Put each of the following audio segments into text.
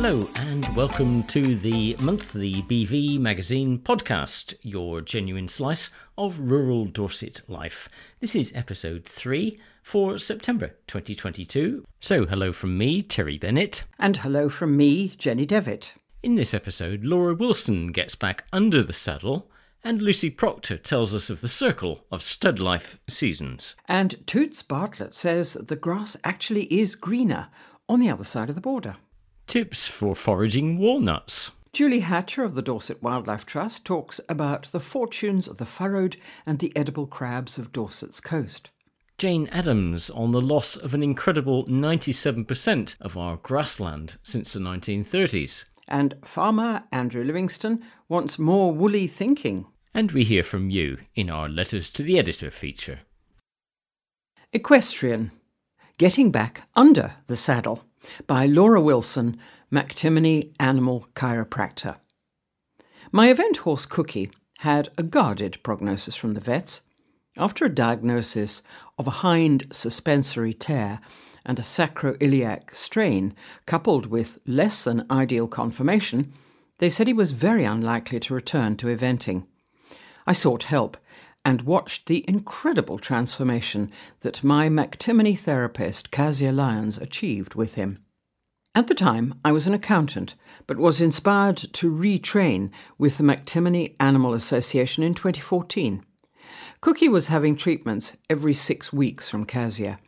Hello, and welcome to the monthly BV Magazine podcast, your genuine slice of rural Dorset life. This is episode 3 for September 2022. So, hello from me, Terry Bennett. And hello from me, Jenny Devitt. In this episode, Laura Wilson gets back under the saddle, and Lucy Procter tells us of the circle of stud life seasons. And Toots Bartlett says the grass actually is greener on the other side of the border. Tips for foraging walnuts. Julie Hatcher of the Dorset Wildlife Trust talks about the fortunes of the furrowed and the edible crabs of Dorset's coast. Jane Adams on the loss of an incredible 97% of our grassland since the 1930s. And farmer Andrew Livingston wants more woolly thinking. And we hear from you in our Letters to the Editor feature. Equestrian Getting Back Under the Saddle by Laura Wilson, McTimoney Animal Chiropractor. My event horse Cookie had a guarded prognosis from the vets. After a diagnosis of a hind suspensory tear and a sacroiliac strain, coupled with less than ideal conformation, they said he was very unlikely to return to eventing. I sought help and watched the incredible transformation that my McTimoney therapist, Casia Lyons, achieved with him. At the time, I was an accountant, but was inspired to retrain with the McTimoney Animal Association in 2014. Cookie was having treatments every six weeks from Casia,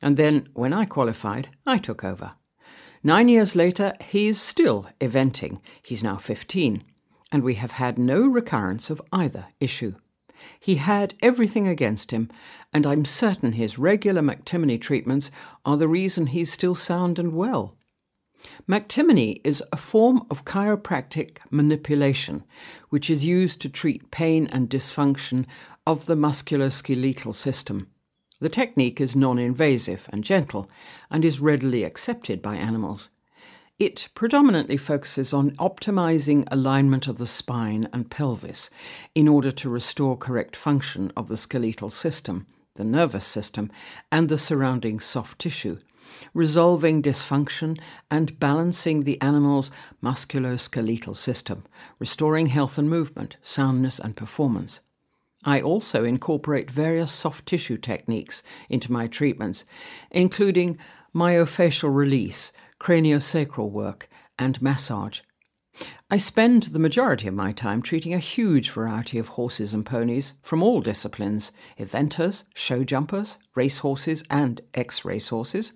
and then, when I qualified, I took over. Nine years later, he is still eventing. He's now 15, and we have had no recurrence of either issue. He had everything against him, and I'm certain his regular McTimoney treatments are the reason he's still sound and well. McTimoney is a form of chiropractic manipulation which is used to treat pain and dysfunction of the musculoskeletal system. The technique is non invasive and gentle and is readily accepted by animals. It predominantly focuses on optimizing alignment of the spine and pelvis in order to restore correct function of the skeletal system, the nervous system, and the surrounding soft tissue, resolving dysfunction and balancing the animal's musculoskeletal system, restoring health and movement, soundness and performance. I also incorporate various soft tissue techniques into my treatments, including myofascial release, craniosacral work, and massage. I spend the majority of my time treating a huge variety of horses and ponies from all disciplines eventers, show jumpers, race horses, and ex race horses,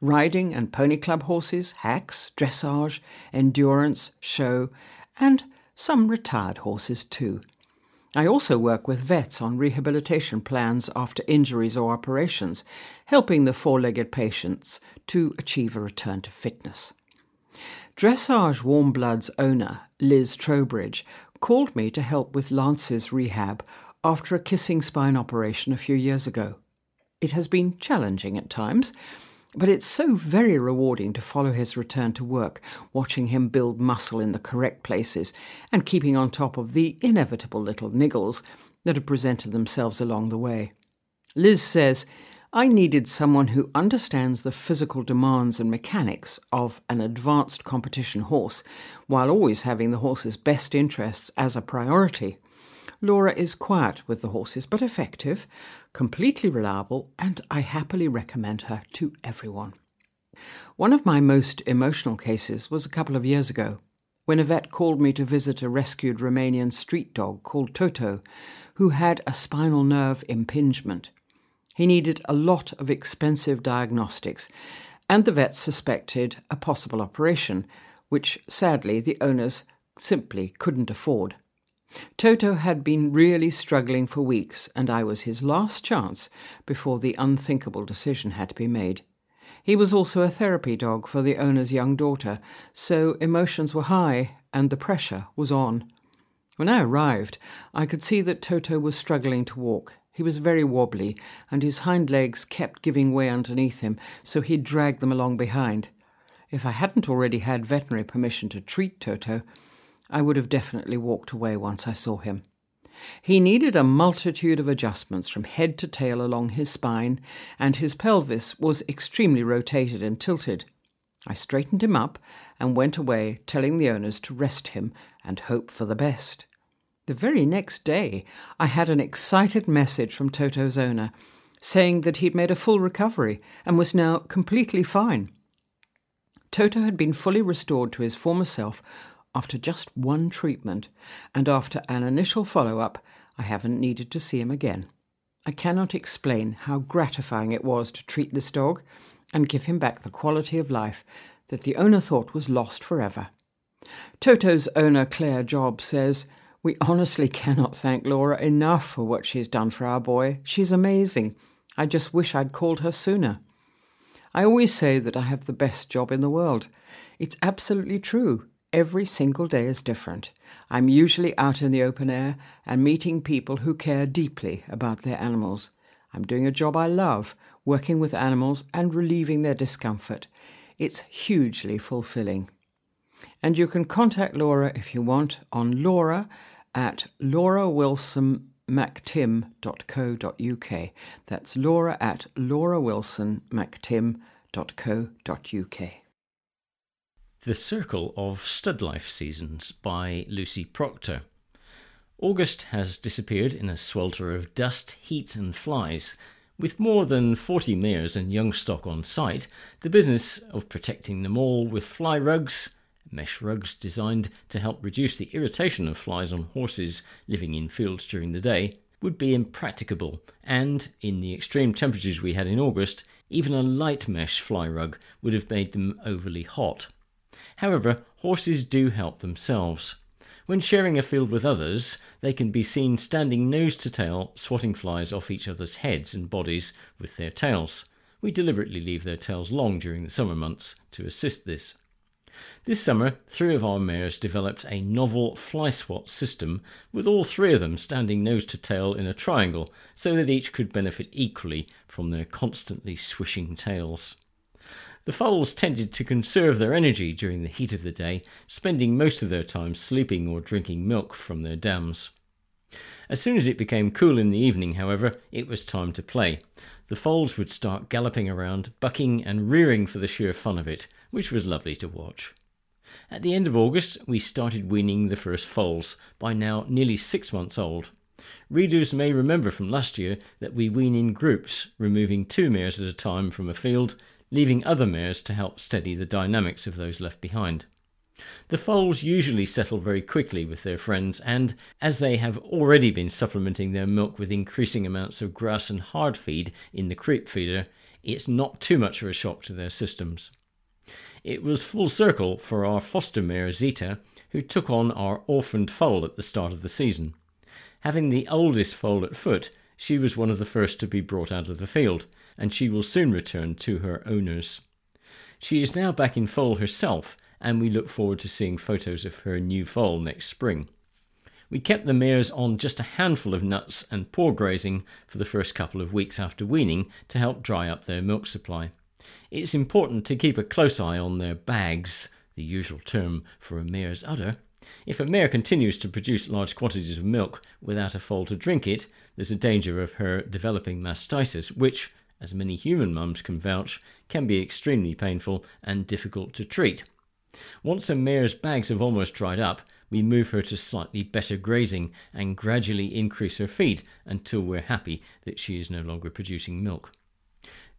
riding and pony club horses, hacks, dressage, endurance, show, and some retired horses too. I also work with vets on rehabilitation plans after injuries or operations, helping the four legged patients to achieve a return to fitness. Dressage Warm Blood's owner, Liz Trowbridge, called me to help with Lance's rehab after a kissing spine operation a few years ago. It has been challenging at times, but it's so very rewarding to follow his return to work, watching him build muscle in the correct places and keeping on top of the inevitable little niggles that have presented themselves along the way. Liz says, I needed someone who understands the physical demands and mechanics of an advanced competition horse, while always having the horse's best interests as a priority. Laura is quiet with the horses, but effective, completely reliable, and I happily recommend her to everyone. One of my most emotional cases was a couple of years ago, when a vet called me to visit a rescued Romanian street dog called Toto, who had a spinal nerve impingement. He needed a lot of expensive diagnostics, and the vet suspected a possible operation, which sadly the owners simply couldn't afford. Toto had been really struggling for weeks, and I was his last chance before the unthinkable decision had to be made. He was also a therapy dog for the owner's young daughter, so emotions were high and the pressure was on. When I arrived, I could see that Toto was struggling to walk. He was very wobbly, and his hind legs kept giving way underneath him, so he dragged them along behind. If I hadn't already had veterinary permission to treat Toto, I would have definitely walked away once I saw him. He needed a multitude of adjustments from head to tail along his spine, and his pelvis was extremely rotated and tilted. I straightened him up and went away, telling the owners to rest him and hope for the best. The very next day, I had an excited message from Toto's owner saying that he'd made a full recovery and was now completely fine. Toto had been fully restored to his former self after just one treatment, and after an initial follow up, I haven't needed to see him again. I cannot explain how gratifying it was to treat this dog and give him back the quality of life that the owner thought was lost forever. Toto's owner, Claire Job, says, We honestly cannot thank Laura enough for what she's done for our boy. She's amazing. I just wish I'd called her sooner. I always say that I have the best job in the world. It's absolutely true. Every single day is different. I'm usually out in the open air and meeting people who care deeply about their animals. I'm doing a job I love, working with animals and relieving their discomfort. It's hugely fulfilling. And you can contact Laura if you want on laura at laurawilsonmactim.co.uk. That's laura at laurawilsonmactim.co.uk. The Circle of Stud Life Seasons by Lucy Procter. August has disappeared in a swelter of dust, heat, and flies. With more than 40 mares and young stock on site, the business of protecting them all with fly rugs, mesh rugs designed to help reduce the irritation of flies on horses living in fields during the day, would be impracticable, and, in the extreme temperatures we had in August, even a light mesh fly rug would have made them overly hot. However, horses do help themselves. When sharing a field with others, they can be seen standing nose to tail, swatting flies off each other's heads and bodies with their tails. We deliberately leave their tails long during the summer months to assist this. This summer, three of our mares developed a novel fly swat system, with all three of them standing nose to tail in a triangle, so that each could benefit equally from their constantly swishing tails. The foals tended to conserve their energy during the heat of the day, spending most of their time sleeping or drinking milk from their dams. As soon as it became cool in the evening, however, it was time to play. The foals would start galloping around, bucking and rearing for the sheer fun of it, which was lovely to watch. At the end of August, we started weaning the first foals, by now nearly six months old. Readers may remember from last year that we wean in groups, removing two mares at a time from a field leaving other mares to help steady the dynamics of those left behind. The foals usually settle very quickly with their friends, and as they have already been supplementing their milk with increasing amounts of grass and hard feed in the creep feeder, it's not too much of a shock to their systems. It was full circle for our foster mare Zita, who took on our orphaned foal at the start of the season. Having the oldest foal at foot, she was one of the first to be brought out of the field, and she will soon return to her owners. She is now back in foal herself, and we look forward to seeing photos of her new foal next spring. We kept the mares on just a handful of nuts and poor grazing for the first couple of weeks after weaning to help dry up their milk supply. It's important to keep a close eye on their bags, the usual term for a mare's udder. If a mare continues to produce large quantities of milk without a foal to drink it, there's a danger of her developing mastitis, which, as many human mums can vouch, can be extremely painful and difficult to treat. Once a mare's bags have almost dried up, we move her to slightly better grazing and gradually increase her feed until we're happy that she is no longer producing milk.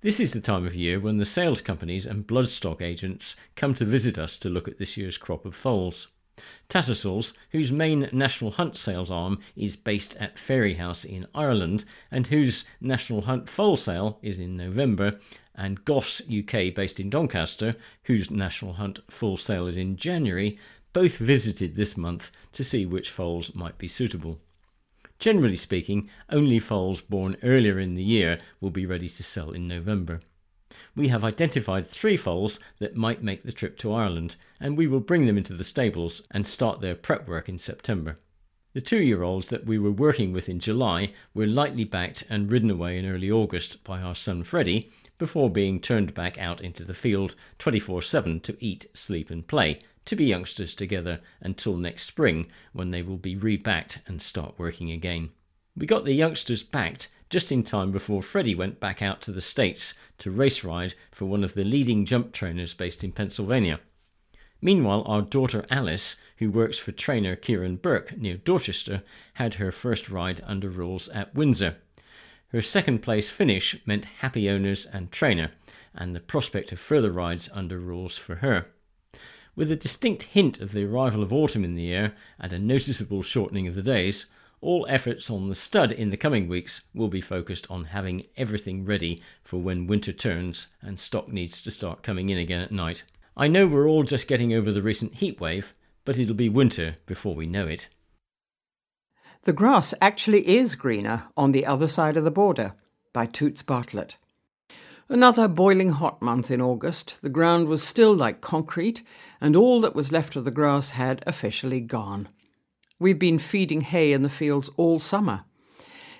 This is the time of year when the sales companies and bloodstock agents come to visit us to look at this year's crop of foals. Tattersalls, whose main National Hunt sales arm is based at Fairyhouse in Ireland, and whose National Hunt foal sale is in November, and Goffs UK, based in Doncaster, whose National Hunt full sale is in January, both visited this month to see which foals might be suitable. Generally speaking, only foals born earlier in the year will be ready to sell in November we have identified three foals that might make the trip to Ireland, and we will bring them into the stables and start their prep work in September. The two year olds that we were working with in July were lightly backed and ridden away in early August by our son Freddie before being turned back out into the field 24 7 to eat, sleep, and play, to be youngsters together until next spring when they will be rebacked and start working again. We got the youngsters backed just in time before Freddie went back out to the States to race ride for one of the leading jump trainers based in Pennsylvania. Meanwhile, our daughter Alice, who works for trainer Kieran Burke near Dorchester, had her first ride under rules at Windsor. Her second place finish meant happy owners and trainer, and the prospect of further rides under rules for her. With a distinct hint of the arrival of autumn in the air and a noticeable shortening of the days, all efforts on the stud in the coming weeks will be focused on having everything ready for when winter turns and stock needs to start coming in again at night. I know we're all just getting over the recent heat wave, but it'll be winter before we know it. The grass actually is greener on the other side of the border, by Toots Bartlett. Another boiling hot month in August. The ground was still like concrete, and all that was left of the grass had officially gone. We've been feeding hay in the fields all summer.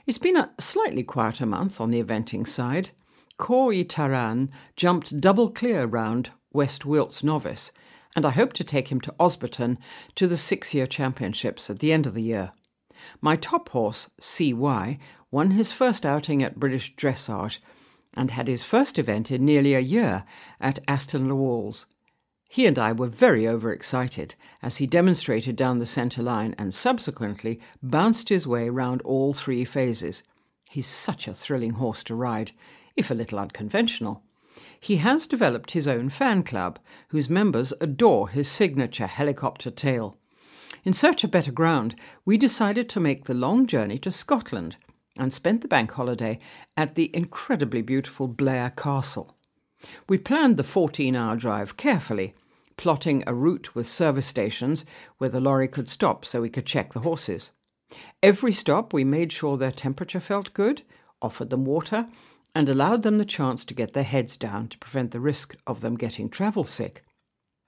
It's been a slightly quieter month on the eventing side. Cor y Taran jumped double clear round West Wilts Novice, and I hope to take him to Osberton to the six year championships at the end of the year. My top horse, CY, won his first outing at British Dressage and had his first event in nearly a year at Aston Le Walls. He and I were very overexcited as he demonstrated down the centre line and subsequently bounced his way round all three phases. He's such a thrilling horse to ride, if a little unconventional. He has developed his own fan club, whose members adore his signature helicopter tail. In search of better ground, we decided to make the long journey to Scotland and spent the bank holiday at the incredibly beautiful Blair Castle. We planned the 14 hour drive carefully, plotting a route with service stations where the lorry could stop so we could check the horses. Every stop, we made sure their temperature felt good, offered them water, and allowed them the chance to get their heads down to prevent the risk of them getting travel sick.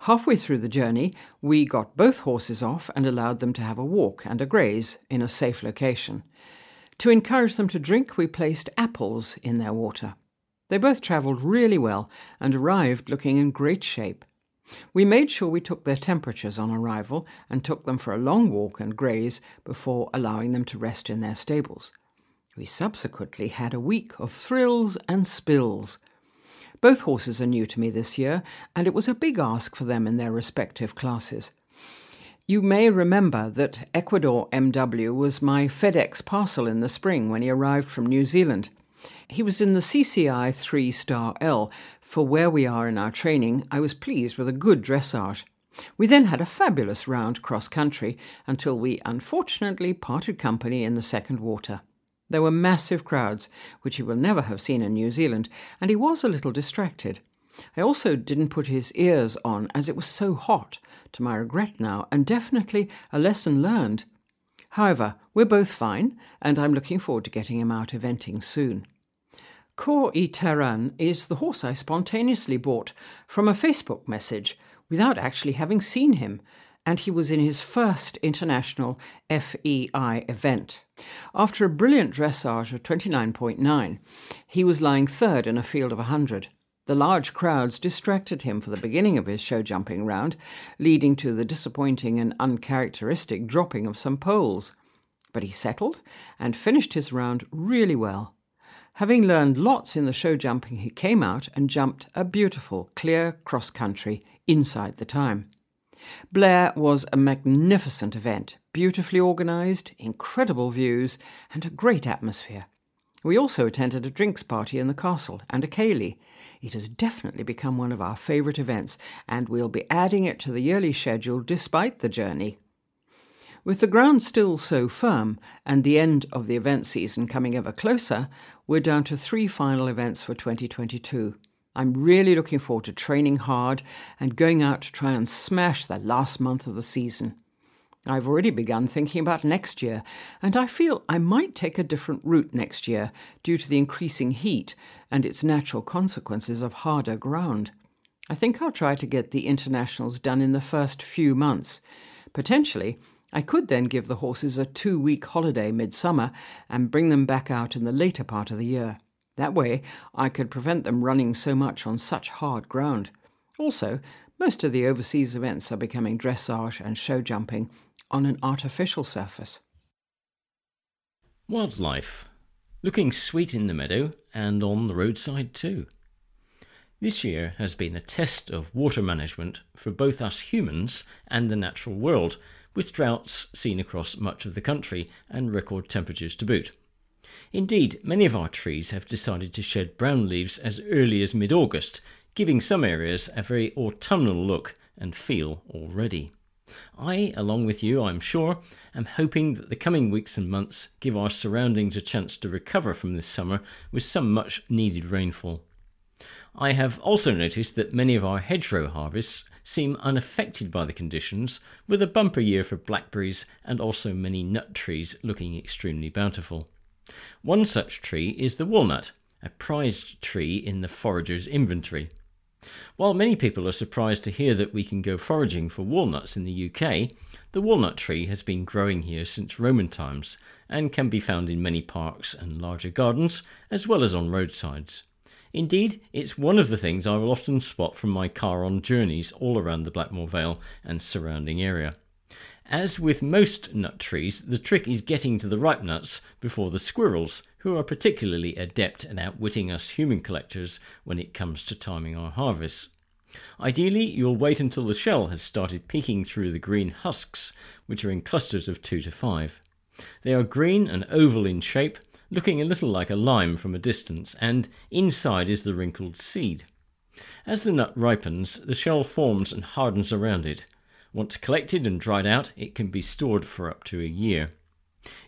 Halfway through the journey, we got both horses off and allowed them to have a walk and a graze in a safe location. To encourage them to drink, we placed apples in their water. They both travelled really well and arrived looking in great shape. We made sure we took their temperatures on arrival and took them for a long walk and graze before allowing them to rest in their stables. We subsequently had a week of thrills and spills. Both horses are new to me this year, and it was a big ask for them in their respective classes. You may remember that Equador MW was my FedEx parcel in the spring when he arrived from New Zealand. He was in the CCI 3 Star L. For where we are in our training, I was pleased with a good dressage. We then had a fabulous round cross country until we unfortunately parted company in the second water. There were massive crowds, which he will never have seen in New Zealand, and he was a little distracted. I also didn't put his ears on as it was so hot, to my regret now, and definitely a lesson learned. However, we're both fine, and I'm looking forward to getting him out eventing soon. Cor y Taran is the horse I spontaneously bought from a Facebook message without actually having seen him, and he was in his first international FEI event. After a brilliant dressage of 29.9, he was lying third in a field of 100. The large crowds distracted him for the beginning of his show jumping round, leading to the disappointing and uncharacteristic dropping of some poles. But he settled and finished his round really well. Having learned lots in the show jumping, he came out and jumped a beautiful, clear cross country inside the time. Blair was a magnificent event, beautifully organised, incredible views, and a great atmosphere. We also attended a drinks party in the castle and a ceilidh. It has definitely become one of our favourite events, and we'll be adding it to the yearly schedule despite the journey. With the ground still so firm and the end of the event season coming ever closer, we're down to three final events for 2022. I'm really looking forward to training hard and going out to try and smash the last month of the season. I've already begun thinking about next year, and I feel I might take a different route next year due to the increasing heat and its natural consequences of harder ground. I think I'll try to get the internationals done in the first few months. Potentially, I could then give the horses a two week holiday midsummer and bring them back out in the later part of the year. That way, I could prevent them running so much on such hard ground. Also, most of the overseas events are becoming dressage and show jumping on an artificial surface. Wildlife. looking sweet in the meadow and on the roadside too. This year has been a test of water management for both us humans and the natural world, with droughts seen across much of the country and record temperatures to boot. Indeed, many of our trees have decided to shed brown leaves as early as mid August, giving some areas a very autumnal look and feel already. I, along with you, I'm sure, am hoping that the coming weeks and months give our surroundings a chance to recover from this summer with some much needed rainfall. I have also noticed that many of our hedgerow harvests seem unaffected by the conditions, with a bumper year for blackberries and also many nut trees looking extremely bountiful. One such tree is the walnut, a prized tree in the forager's inventory. While many people are surprised to hear that we can go foraging for walnuts in the UK, the walnut tree has been growing here since Roman times and can be found in many parks and larger gardens, as well as on roadsides. Indeed, it's one of the things I will often spot from my car on journeys all around the Blackmore Vale and surrounding area. As with most nut trees, the trick is getting to the ripe nuts before the squirrels, who are particularly adept at outwitting us human collectors when it comes to timing our harvests. Ideally, you'll wait until the shell has started peeking through the green husks, which are in clusters of two to five. They are green and oval in shape looking a little like a lime from a distance, and inside is the wrinkled seed. As the nut ripens, the shell forms and hardens around it. Once collected and dried out, it can be stored for up to a year.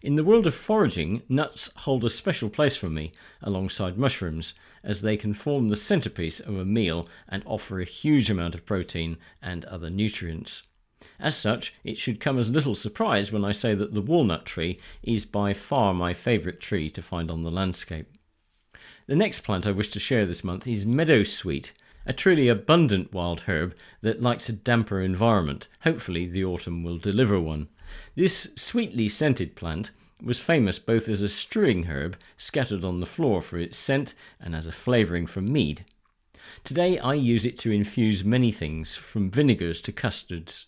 In the world of foraging, nuts hold a special place for me, alongside mushrooms, as they can form the centerpiece of a meal and offer a huge amount of protein and other nutrients. As such, it should come as little surprise when I say that the walnut tree is by far my favourite tree to find on the landscape. The next plant I wish to share this month is meadow sweet, a truly abundant wild herb that likes a damper environment. Hopefully, the autumn will deliver one. This sweetly scented plant was famous both as a strewing herb scattered on the floor for its scent and as a flavouring for mead. Today I use it to infuse many things, from vinegars to custards.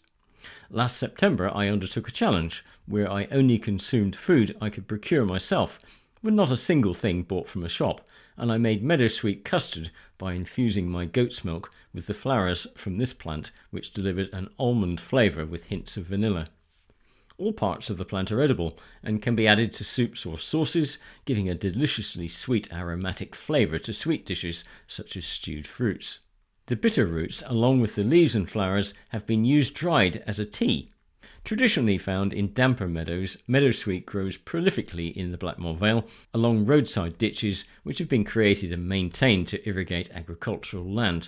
Last September, I undertook a challenge where I only consumed food I could procure myself, with not a single thing bought from a shop, and I made meadowsweet custard by infusing my goat's milk with the flowers from this plant, which delivered an almond flavour with hints of vanilla. All parts of the plant are edible and can be added to soups or sauces, giving a deliciously sweet aromatic flavour to sweet dishes such as stewed fruits. The bitter roots, along with the leaves and flowers, have been used dried as a tea. Traditionally found in damper meadows, meadowsweet grows prolifically in the Blackmore Vale along roadside ditches which have been created and maintained to irrigate agricultural land.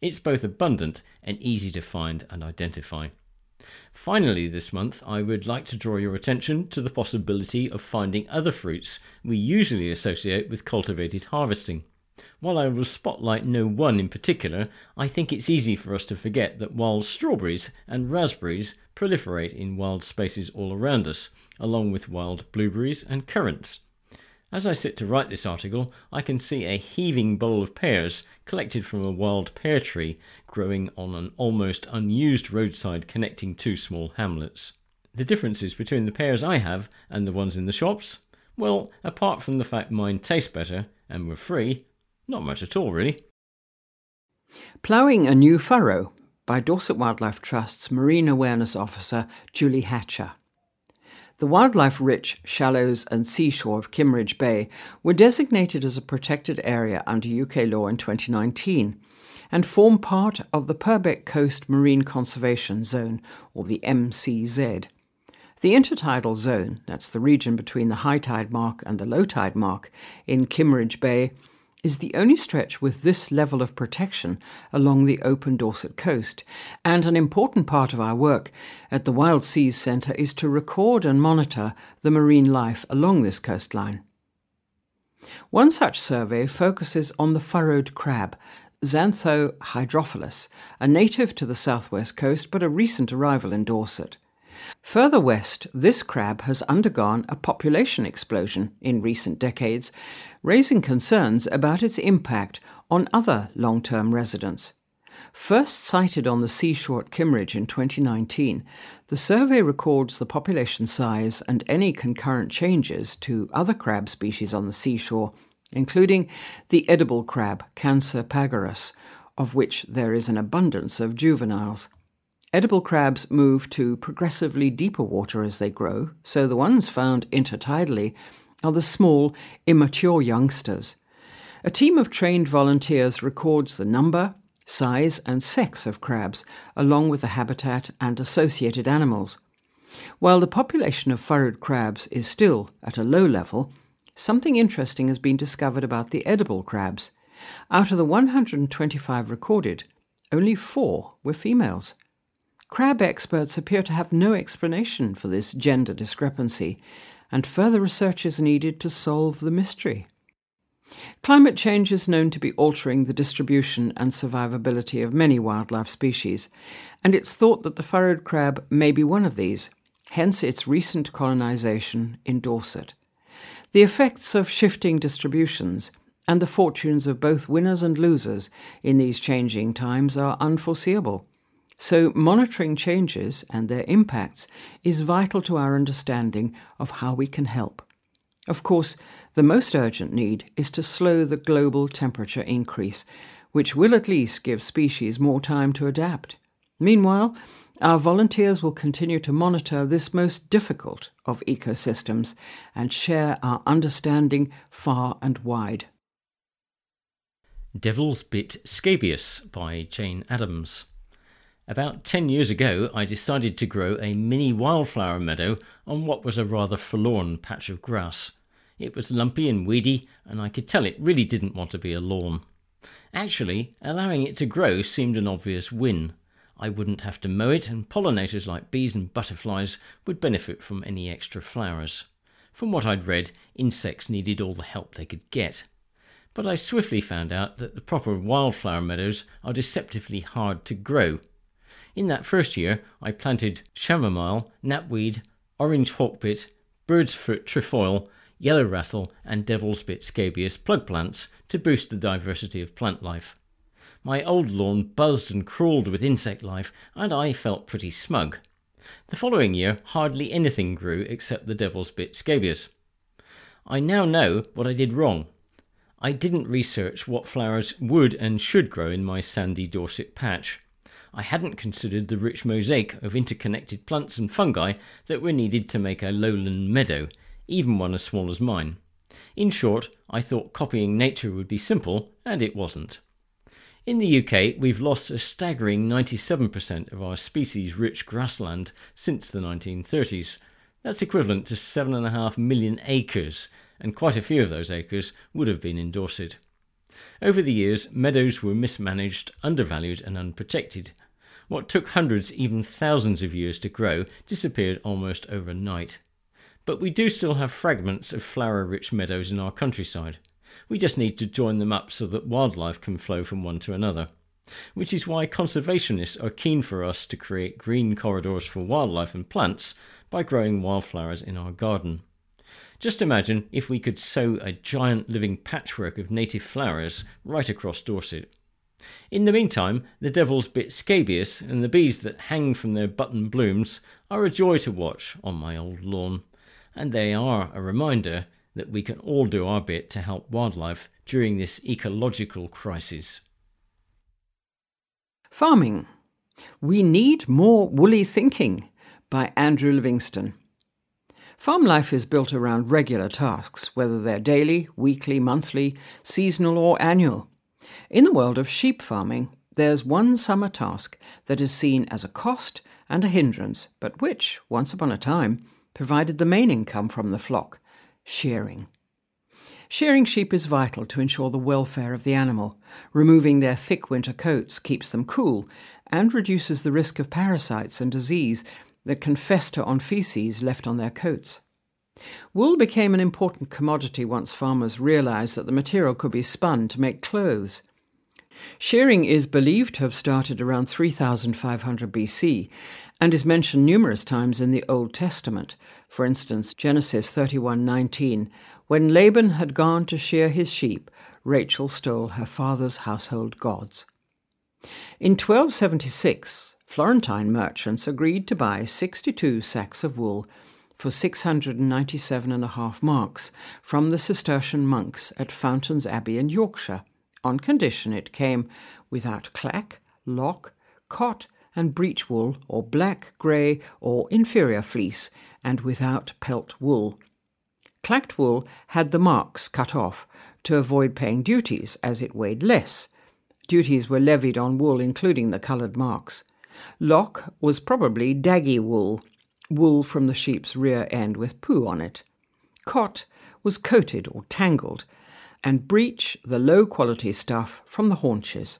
It's both abundant and easy to find and identify. Finally, this month, I would like to draw your attention to the possibility of finding other fruits we usually associate with cultivated harvesting. While I will spotlight no one in particular, I think it's easy for us to forget that while strawberries and raspberries proliferate in wild spaces all around us, along with wild blueberries and currants. As I sit to write this article, I can see a heaving bowl of pears collected from a wild pear tree growing on an almost unused roadside connecting two small hamlets. The differences between the pears I have and the ones in the shops? Well, apart from the fact mine taste better and were free, not much at all, really. Ploughing a New Furrow by Dorset Wildlife Trust's Marine Awareness Officer Julie Hatcher. The wildlife rich shallows and seashore of Kimmeridge Bay were designated as a protected area under UK law in 2019 and form part of the Purbeck Coast Marine Conservation Zone, or the MCZ. The intertidal zone, that's the region between the high tide mark and the low tide mark in Kimmeridge Bay, is the only stretch with this level of protection along the open Dorset coast, and an important part of our work at the Wild Seas Centre is to record and monitor the marine life along this coastline. One such survey focuses on the furrowed crab, Xantho hydrophilus, a native to the southwest coast but a recent arrival in Dorset. Further west, this crab has undergone a population explosion in recent decades, raising concerns about its impact on other long term residents. First sighted on the seashore at Kimmeridge in 2019, the survey records the population size and any concurrent changes to other crab species on the seashore, including the edible crab, Cancer pagurus, of which there is an abundance of juveniles. Edible crabs move to progressively deeper water as they grow, so the ones found intertidally are the small, immature youngsters. A team of trained volunteers records the number, size, and sex of crabs, along with the habitat and associated animals. While the population of furrowed crabs is still at a low level, something interesting has been discovered about the edible crabs. Out of the 125 recorded, only four were females. Crab experts appear to have no explanation for this gender discrepancy, and further research is needed to solve the mystery. Climate change is known to be altering the distribution and survivability of many wildlife species, and it's thought that the furrowed crab may be one of these, hence its recent colonization in Dorset. The effects of shifting distributions and the fortunes of both winners and losers in these changing times are unforeseeable. So, monitoring changes and their impacts is vital to our understanding of how we can help. Of course, the most urgent need is to slow the global temperature increase, which will at least give species more time to adapt. Meanwhile, our volunteers will continue to monitor this most difficult of ecosystems and share our understanding far and wide. Devil's Bit Scabious by Jane Adams. About 10 years ago, I decided to grow a mini wildflower meadow on what was a rather forlorn patch of grass. It was lumpy and weedy, and I could tell it really didn't want to be a lawn. Actually, allowing it to grow seemed an obvious win. I wouldn't have to mow it, and pollinators like bees and butterflies would benefit from any extra flowers. From what I'd read, insects needed all the help they could get. But I swiftly found out that the proper wildflower meadows are deceptively hard to grow. In that first year, I planted chamomile, knapweed, orange hawkbit, bird's foot trefoil, yellow rattle, and devil's bit scabious plug plants to boost the diversity of plant life. My old lawn buzzed and crawled with insect life, and I felt pretty smug. The following year, hardly anything grew except the devil's bit scabious. I now know what I did wrong. I didn't research what flowers would and should grow in my sandy Dorset patch. I hadn't considered the rich mosaic of interconnected plants and fungi that were needed to make a lowland meadow, even one as small as mine. In short, I thought copying nature would be simple, and it wasn't. In the UK, we've lost a staggering 97% of our species rich grassland since the 1930s. That's equivalent to 7.5 million acres, and quite a few of those acres would have been in Dorset. Over the years, meadows were mismanaged, undervalued, and unprotected. What took hundreds, even thousands of years to grow disappeared almost overnight. But we do still have fragments of flower rich meadows in our countryside. We just need to join them up so that wildlife can flow from one to another. Which is why conservationists are keen for us to create green corridors for wildlife and plants by growing wildflowers in our garden. Just imagine if we could sow a giant living patchwork of native flowers right across Dorset. In the meantime, the devil's bit scabious and the bees that hang from their button blooms are a joy to watch on my old lawn, and they are a reminder that we can all do our bit to help wildlife during this ecological crisis. Farming. We need more woolly thinking by Andrew Livingston. Farm life is built around regular tasks, whether they're daily, weekly, monthly, seasonal, or annual. In the world of sheep farming, there's one summer task that is seen as a cost and a hindrance, but which, once upon a time, provided the main income from the flock shearing. Shearing sheep is vital to ensure the welfare of the animal. Removing their thick winter coats keeps them cool and reduces the risk of parasites and disease that can fester on feces left on their coats. Wool became an important commodity once farmers realized that the material could be spun to make clothes. Shearing is believed to have started around 3500 BC and is mentioned numerous times in the Old Testament. For instance, Genesis 31:19, when Laban had gone to shear his sheep, Rachel stole her father's household gods. In 1276, Florentine merchants agreed to buy 62 sacks of wool for 697.5 marks from the Cistercian monks at Fountains Abbey in Yorkshire, on condition it came without clack, lock, cot, and breech wool, or black, grey, or inferior fleece, and without pelt wool. Clacked wool had the marks cut off to avoid paying duties, as it weighed less. Duties were levied on wool, including the coloured marks. Lock was probably daggy wool, wool from the sheep's rear end with poo on it. Cot was coated or tangled, and breech the low quality stuff from the haunches.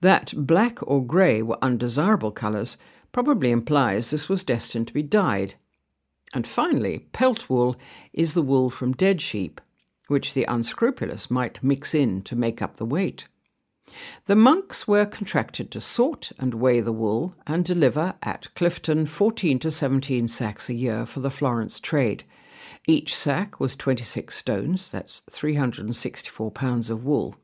That black or grey were undesirable colours probably implies this was destined to be dyed. And finally, pelt wool is the wool from dead sheep, which the unscrupulous might mix in to make up the weight. The monks were contracted to sort and weigh the wool and deliver at Clifton 14 to 17 sacks a year for the Florence trade. Each sack was 26 stones, that's 364 pounds of wool.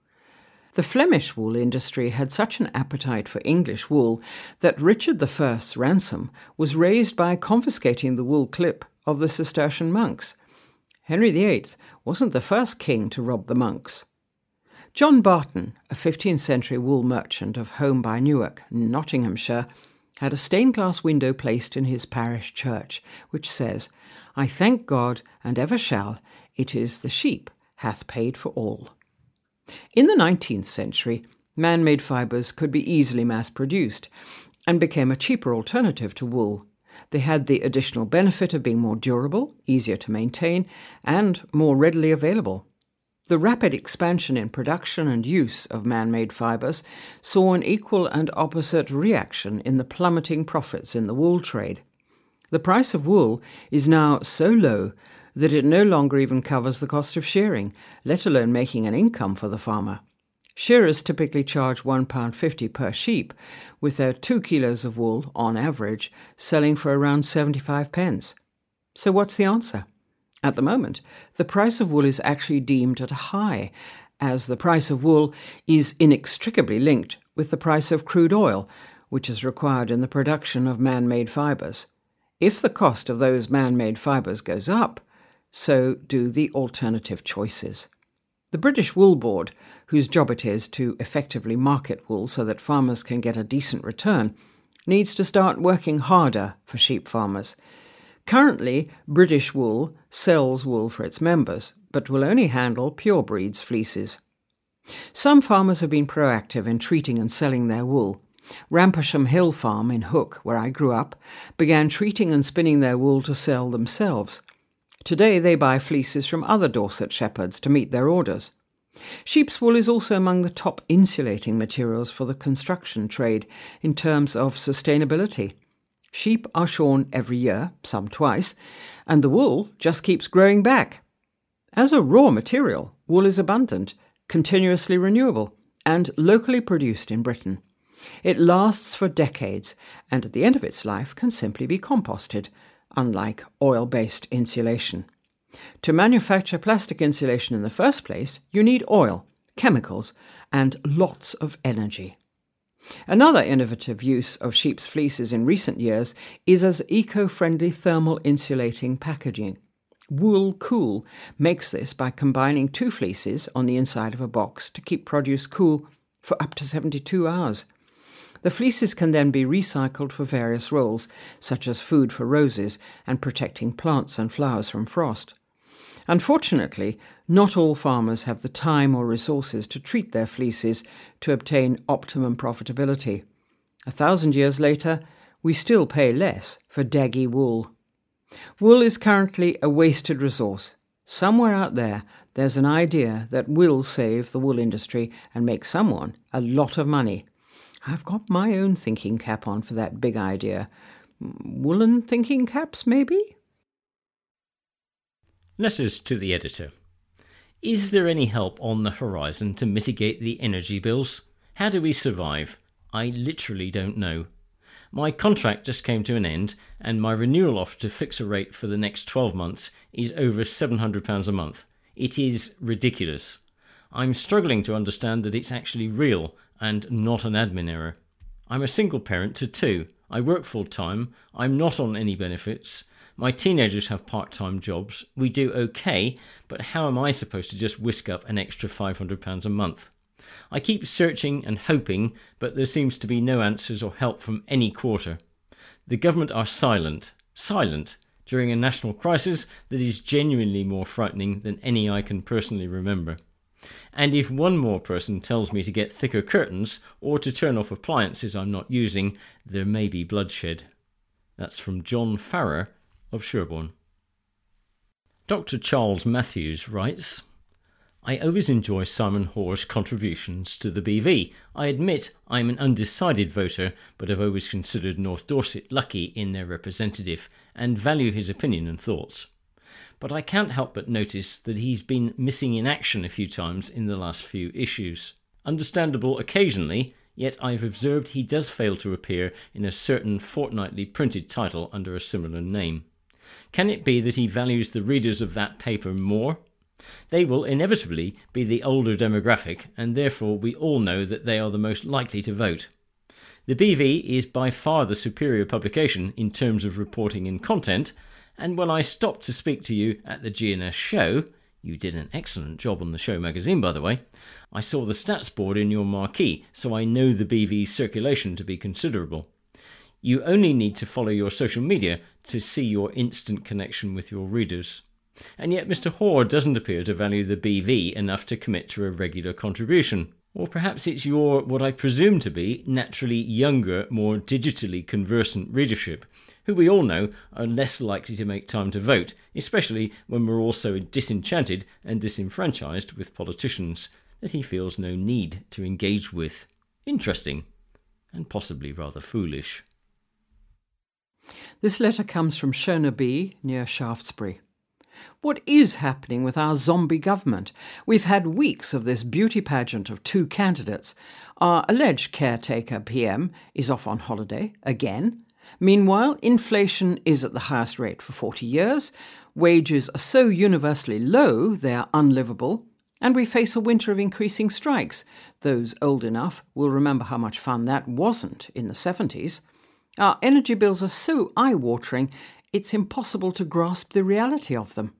The Flemish wool industry had such an appetite for English wool that Richard I's ransom was raised by confiscating the wool clip of the Cistercian monks. Henry VIII wasn't the first king to rob the monks. John Barton, a 15th century wool merchant of Holme by Newark, Nottinghamshire, had a stained glass window placed in his parish church, which says, I thank God, and ever shall, it is the sheep hath paid for all. In the 19th century, man made fibres could be easily mass produced and became a cheaper alternative to wool. They had the additional benefit of being more durable, easier to maintain, and more readily available. The rapid expansion in production and use of man made fibers saw an equal and opposite reaction in the plummeting profits in the wool trade. The price of wool is now so low that it no longer even covers the cost of shearing, let alone making an income for the farmer. Shearers typically charge £1.50 per sheep, with their two kilos of wool, on average, selling for around 75 pence. So, what's the answer? At the moment, the price of wool is actually deemed at a high, as the price of wool is inextricably linked with the price of crude oil, which is required in the production of man made fibres. If the cost of those man made fibres goes up, so do the alternative choices. The British Wool Board, whose job it is to effectively market wool so that farmers can get a decent return, needs to start working harder for sheep farmers. Currently, British Wool sells wool for its members, but will only handle pure breeds fleeces. Some farmers have been proactive in treating and selling their wool. Rampisham Hill Farm in Hooke, where I grew up, began treating and spinning their wool to sell themselves. Today they buy fleeces from other Dorset shepherds to meet their orders. Sheep's wool is also among the top insulating materials for the construction trade in terms of sustainability. Sheep are shorn every year, some twice, and the wool just keeps growing back. As a raw material, wool is abundant, continuously renewable, and locally produced in Britain. It lasts for decades and at the end of its life can simply be composted, unlike oil based insulation. To manufacture plastic insulation in the first place, you need oil, chemicals, and lots of energy. Another innovative use of sheep's fleeces in recent years is as eco friendly thermal insulating packaging. Woolcool makes this by combining two fleeces on the inside of a box to keep produce cool for up to 72 hours. The fleeces can then be recycled for various roles, such as food for roses and protecting plants and flowers from frost. Unfortunately, not all farmers have the time or resources to treat their fleeces to obtain optimum profitability. A thousand years later, we still pay less for daggy wool. Wool is currently a wasted resource. Somewhere out there, there's an idea that will save the wool industry and make someone a lot of money. I've got my own thinking cap on for that big idea. Woolen thinking caps, maybe? Letters to the editor. Is there any help on the horizon to mitigate the energy bills? How do we survive? I literally don't know. My contract just came to an end, and my renewal offer to fix a rate for the next 12 months is over £700 a month. It is ridiculous. I'm struggling to understand that it's actually real and not an admin error. I'm a single parent to two. I work full time. I'm not on any benefits. My teenagers have part time jobs. We do okay, but how am I supposed to just whisk up an extra £500 a month? I keep searching and hoping, but there seems to be no answers or help from any quarter. The government are silent, silent, during a national crisis that is genuinely more frightening than any I can personally remember. And if one more person tells me to get thicker curtains or to turn off appliances I'm not using, there may be bloodshed. That's from John Farrer of Sherborne. Dr. Charles Matthews writes I always enjoy Simon Hoare's contributions to the BV. I admit I'm an undecided voter, but have always considered North Dorset lucky in their representative and value his opinion and thoughts. But I can't help but notice that he's been missing in action a few times in the last few issues. Understandable occasionally, yet I've observed he does fail to appear in a certain fortnightly printed title under a similar name. Can it be that he values the readers of that paper more? They will inevitably be the older demographic, and therefore we all know that they are the most likely to vote. The BV is by far the superior publication in terms of reporting and content, and when I stopped to speak to you at the G&S show, you did an excellent job on the show magazine, by the way. I saw the stats board in your marquee, so I know the BV's circulation to be considerable. You only need to follow your social media to see your instant connection with your readers. And yet, Mr. Hoare doesn't appear to value the BV enough to commit to a regular contribution. Or perhaps it's your, what I presume to be, naturally younger, more digitally conversant readership, who we all know are less likely to make time to vote, especially when we're all so disenchanted and disenfranchised with politicians that he feels no need to engage with. Interesting, and possibly rather foolish. This letter comes from Shona B, near Shaftesbury. What is happening with our zombie government? We've had weeks of this beauty pageant of two candidates. Our alleged caretaker PM is off on holiday again. Meanwhile, inflation is at the highest rate for 40 years. Wages are so universally low they are unlivable. And we face a winter of increasing strikes. Those old enough will remember how much fun that wasn't in the 70s. Our energy bills are so eye watering, it's impossible to grasp the reality of them.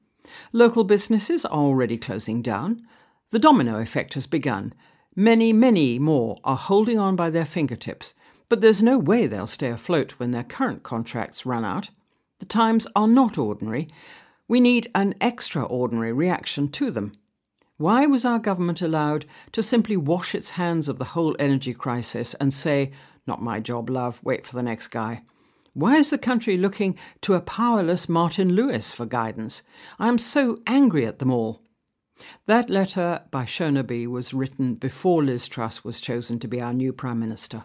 Local businesses are already closing down. The domino effect has begun. Many, many more are holding on by their fingertips, but there's no way they'll stay afloat when their current contracts run out. The times are not ordinary. We need an extraordinary reaction to them. Why was our government allowed to simply wash its hands of the whole energy crisis and say, not my job, love. Wait for the next guy. Why is the country looking to a powerless Martin Lewis for guidance? I am so angry at them all. That letter by Shona B was written before Liz Truss was chosen to be our new Prime Minister.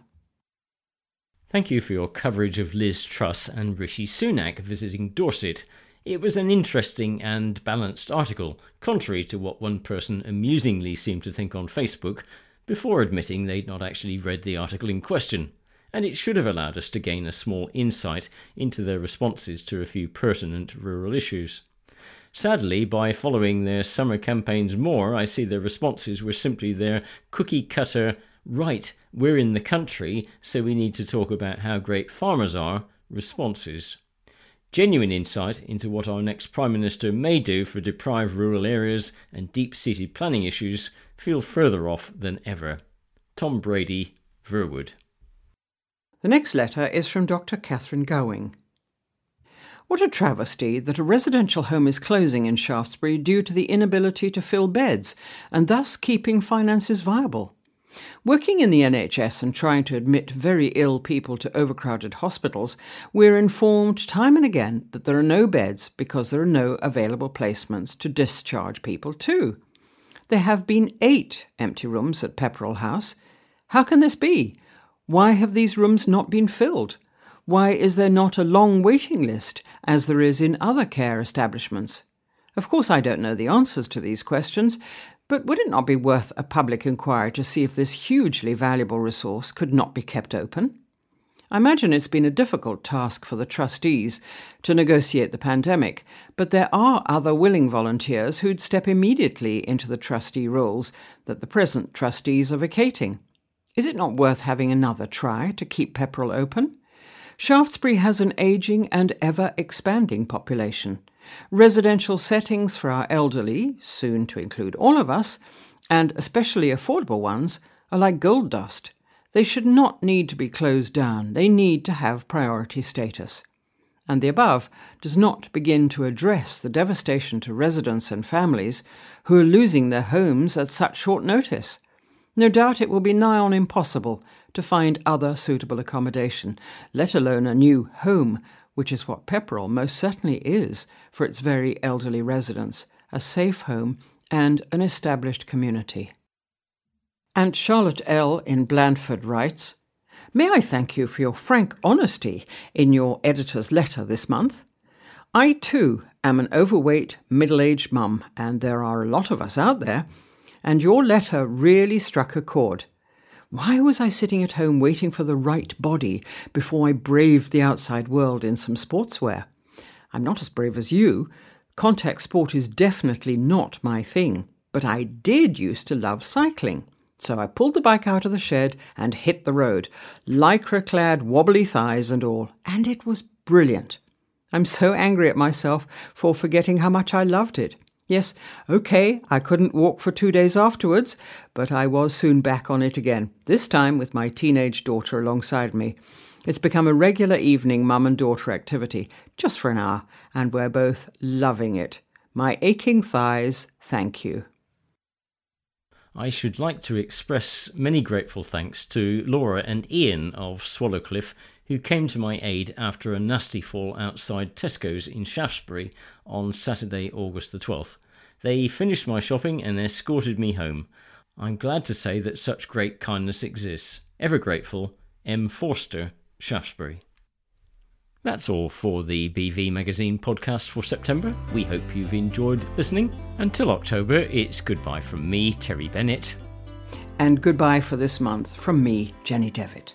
Thank you for your coverage of Liz Truss and Rishi Sunak visiting Dorset. It was an interesting and balanced article, contrary to what one person amusingly seemed to think on Facebook, before admitting they'd not actually read the article in question, and it should have allowed us to gain a small insight into their responses to a few pertinent rural issues. Sadly, by following their summer campaigns more, I see their responses were simply their cookie cutter, right, we're in the country, so we need to talk about how great farmers are responses. Genuine insight into what our next Prime Minister may do for deprived rural areas and deep seated planning issues feel further off than ever. Tom Brady, Verwood. The next letter is from Dr. Catherine Gowing. What a travesty that a residential home is closing in Shaftesbury due to the inability to fill beds and thus keeping finances viable. Working in the NHS and trying to admit very ill people to overcrowded hospitals, we're informed time and again that there are no beds because there are no available placements to discharge people to. There have been eight empty rooms at Pepperell House. How can this be? Why have these rooms not been filled? Why is there not a long waiting list, as there is in other care establishments? Of course, I don't know the answers to these questions, but would it not be worth a public inquiry to see if this hugely valuable resource could not be kept open? I imagine it's been a difficult task for the trustees to negotiate the pandemic, but there are other willing volunteers who'd step immediately into the trustee roles that the present trustees are vacating. Is it not worth having another try to keep Pepperell open? Shaftesbury has an ageing and ever expanding population. Residential settings for our elderly, soon to include all of us, and especially affordable ones, are like gold dust. They should not need to be closed down, they need to have priority status. And the above does not begin to address the devastation to residents and families who are losing their homes at such short notice. No doubt it will be nigh on impossible to find other suitable accommodation, let alone a new home, which is what Pepperell most certainly is for its very elderly residents a safe home and an established community. Aunt Charlotte L. in Blandford writes May I thank you for your frank honesty in your editor's letter this month? I too am an overweight, middle aged mum, and there are a lot of us out there, and your letter really struck a chord. Why was I sitting at home waiting for the right body before I braved the outside world in some sportswear? I'm not as brave as you. Contact sport is definitely not my thing, but I did used to love cycling. So I pulled the bike out of the shed and hit the road, lycra clad, wobbly thighs and all, and it was brilliant. I'm so angry at myself for forgetting how much I loved it. Yes, okay, I couldn't walk for two days afterwards, but I was soon back on it again, this time with my teenage daughter alongside me. It's become a regular evening mum and daughter activity, just for an hour, and we're both loving it. My aching thighs, thank you. I should like to express many grateful thanks to Laura and Ian of Swallowcliffe, who came to my aid after a nasty fall outside Tesco's in Shaftesbury on Saturday, August the 12th. They finished my shopping and escorted me home. I'm glad to say that such great kindness exists. Ever grateful, M. Forster, Shaftesbury. That's all for the BV Magazine podcast for September. We hope you've enjoyed listening. Until October, it's goodbye from me, Terry Bennett. And goodbye for this month from me, Jenny Devitt.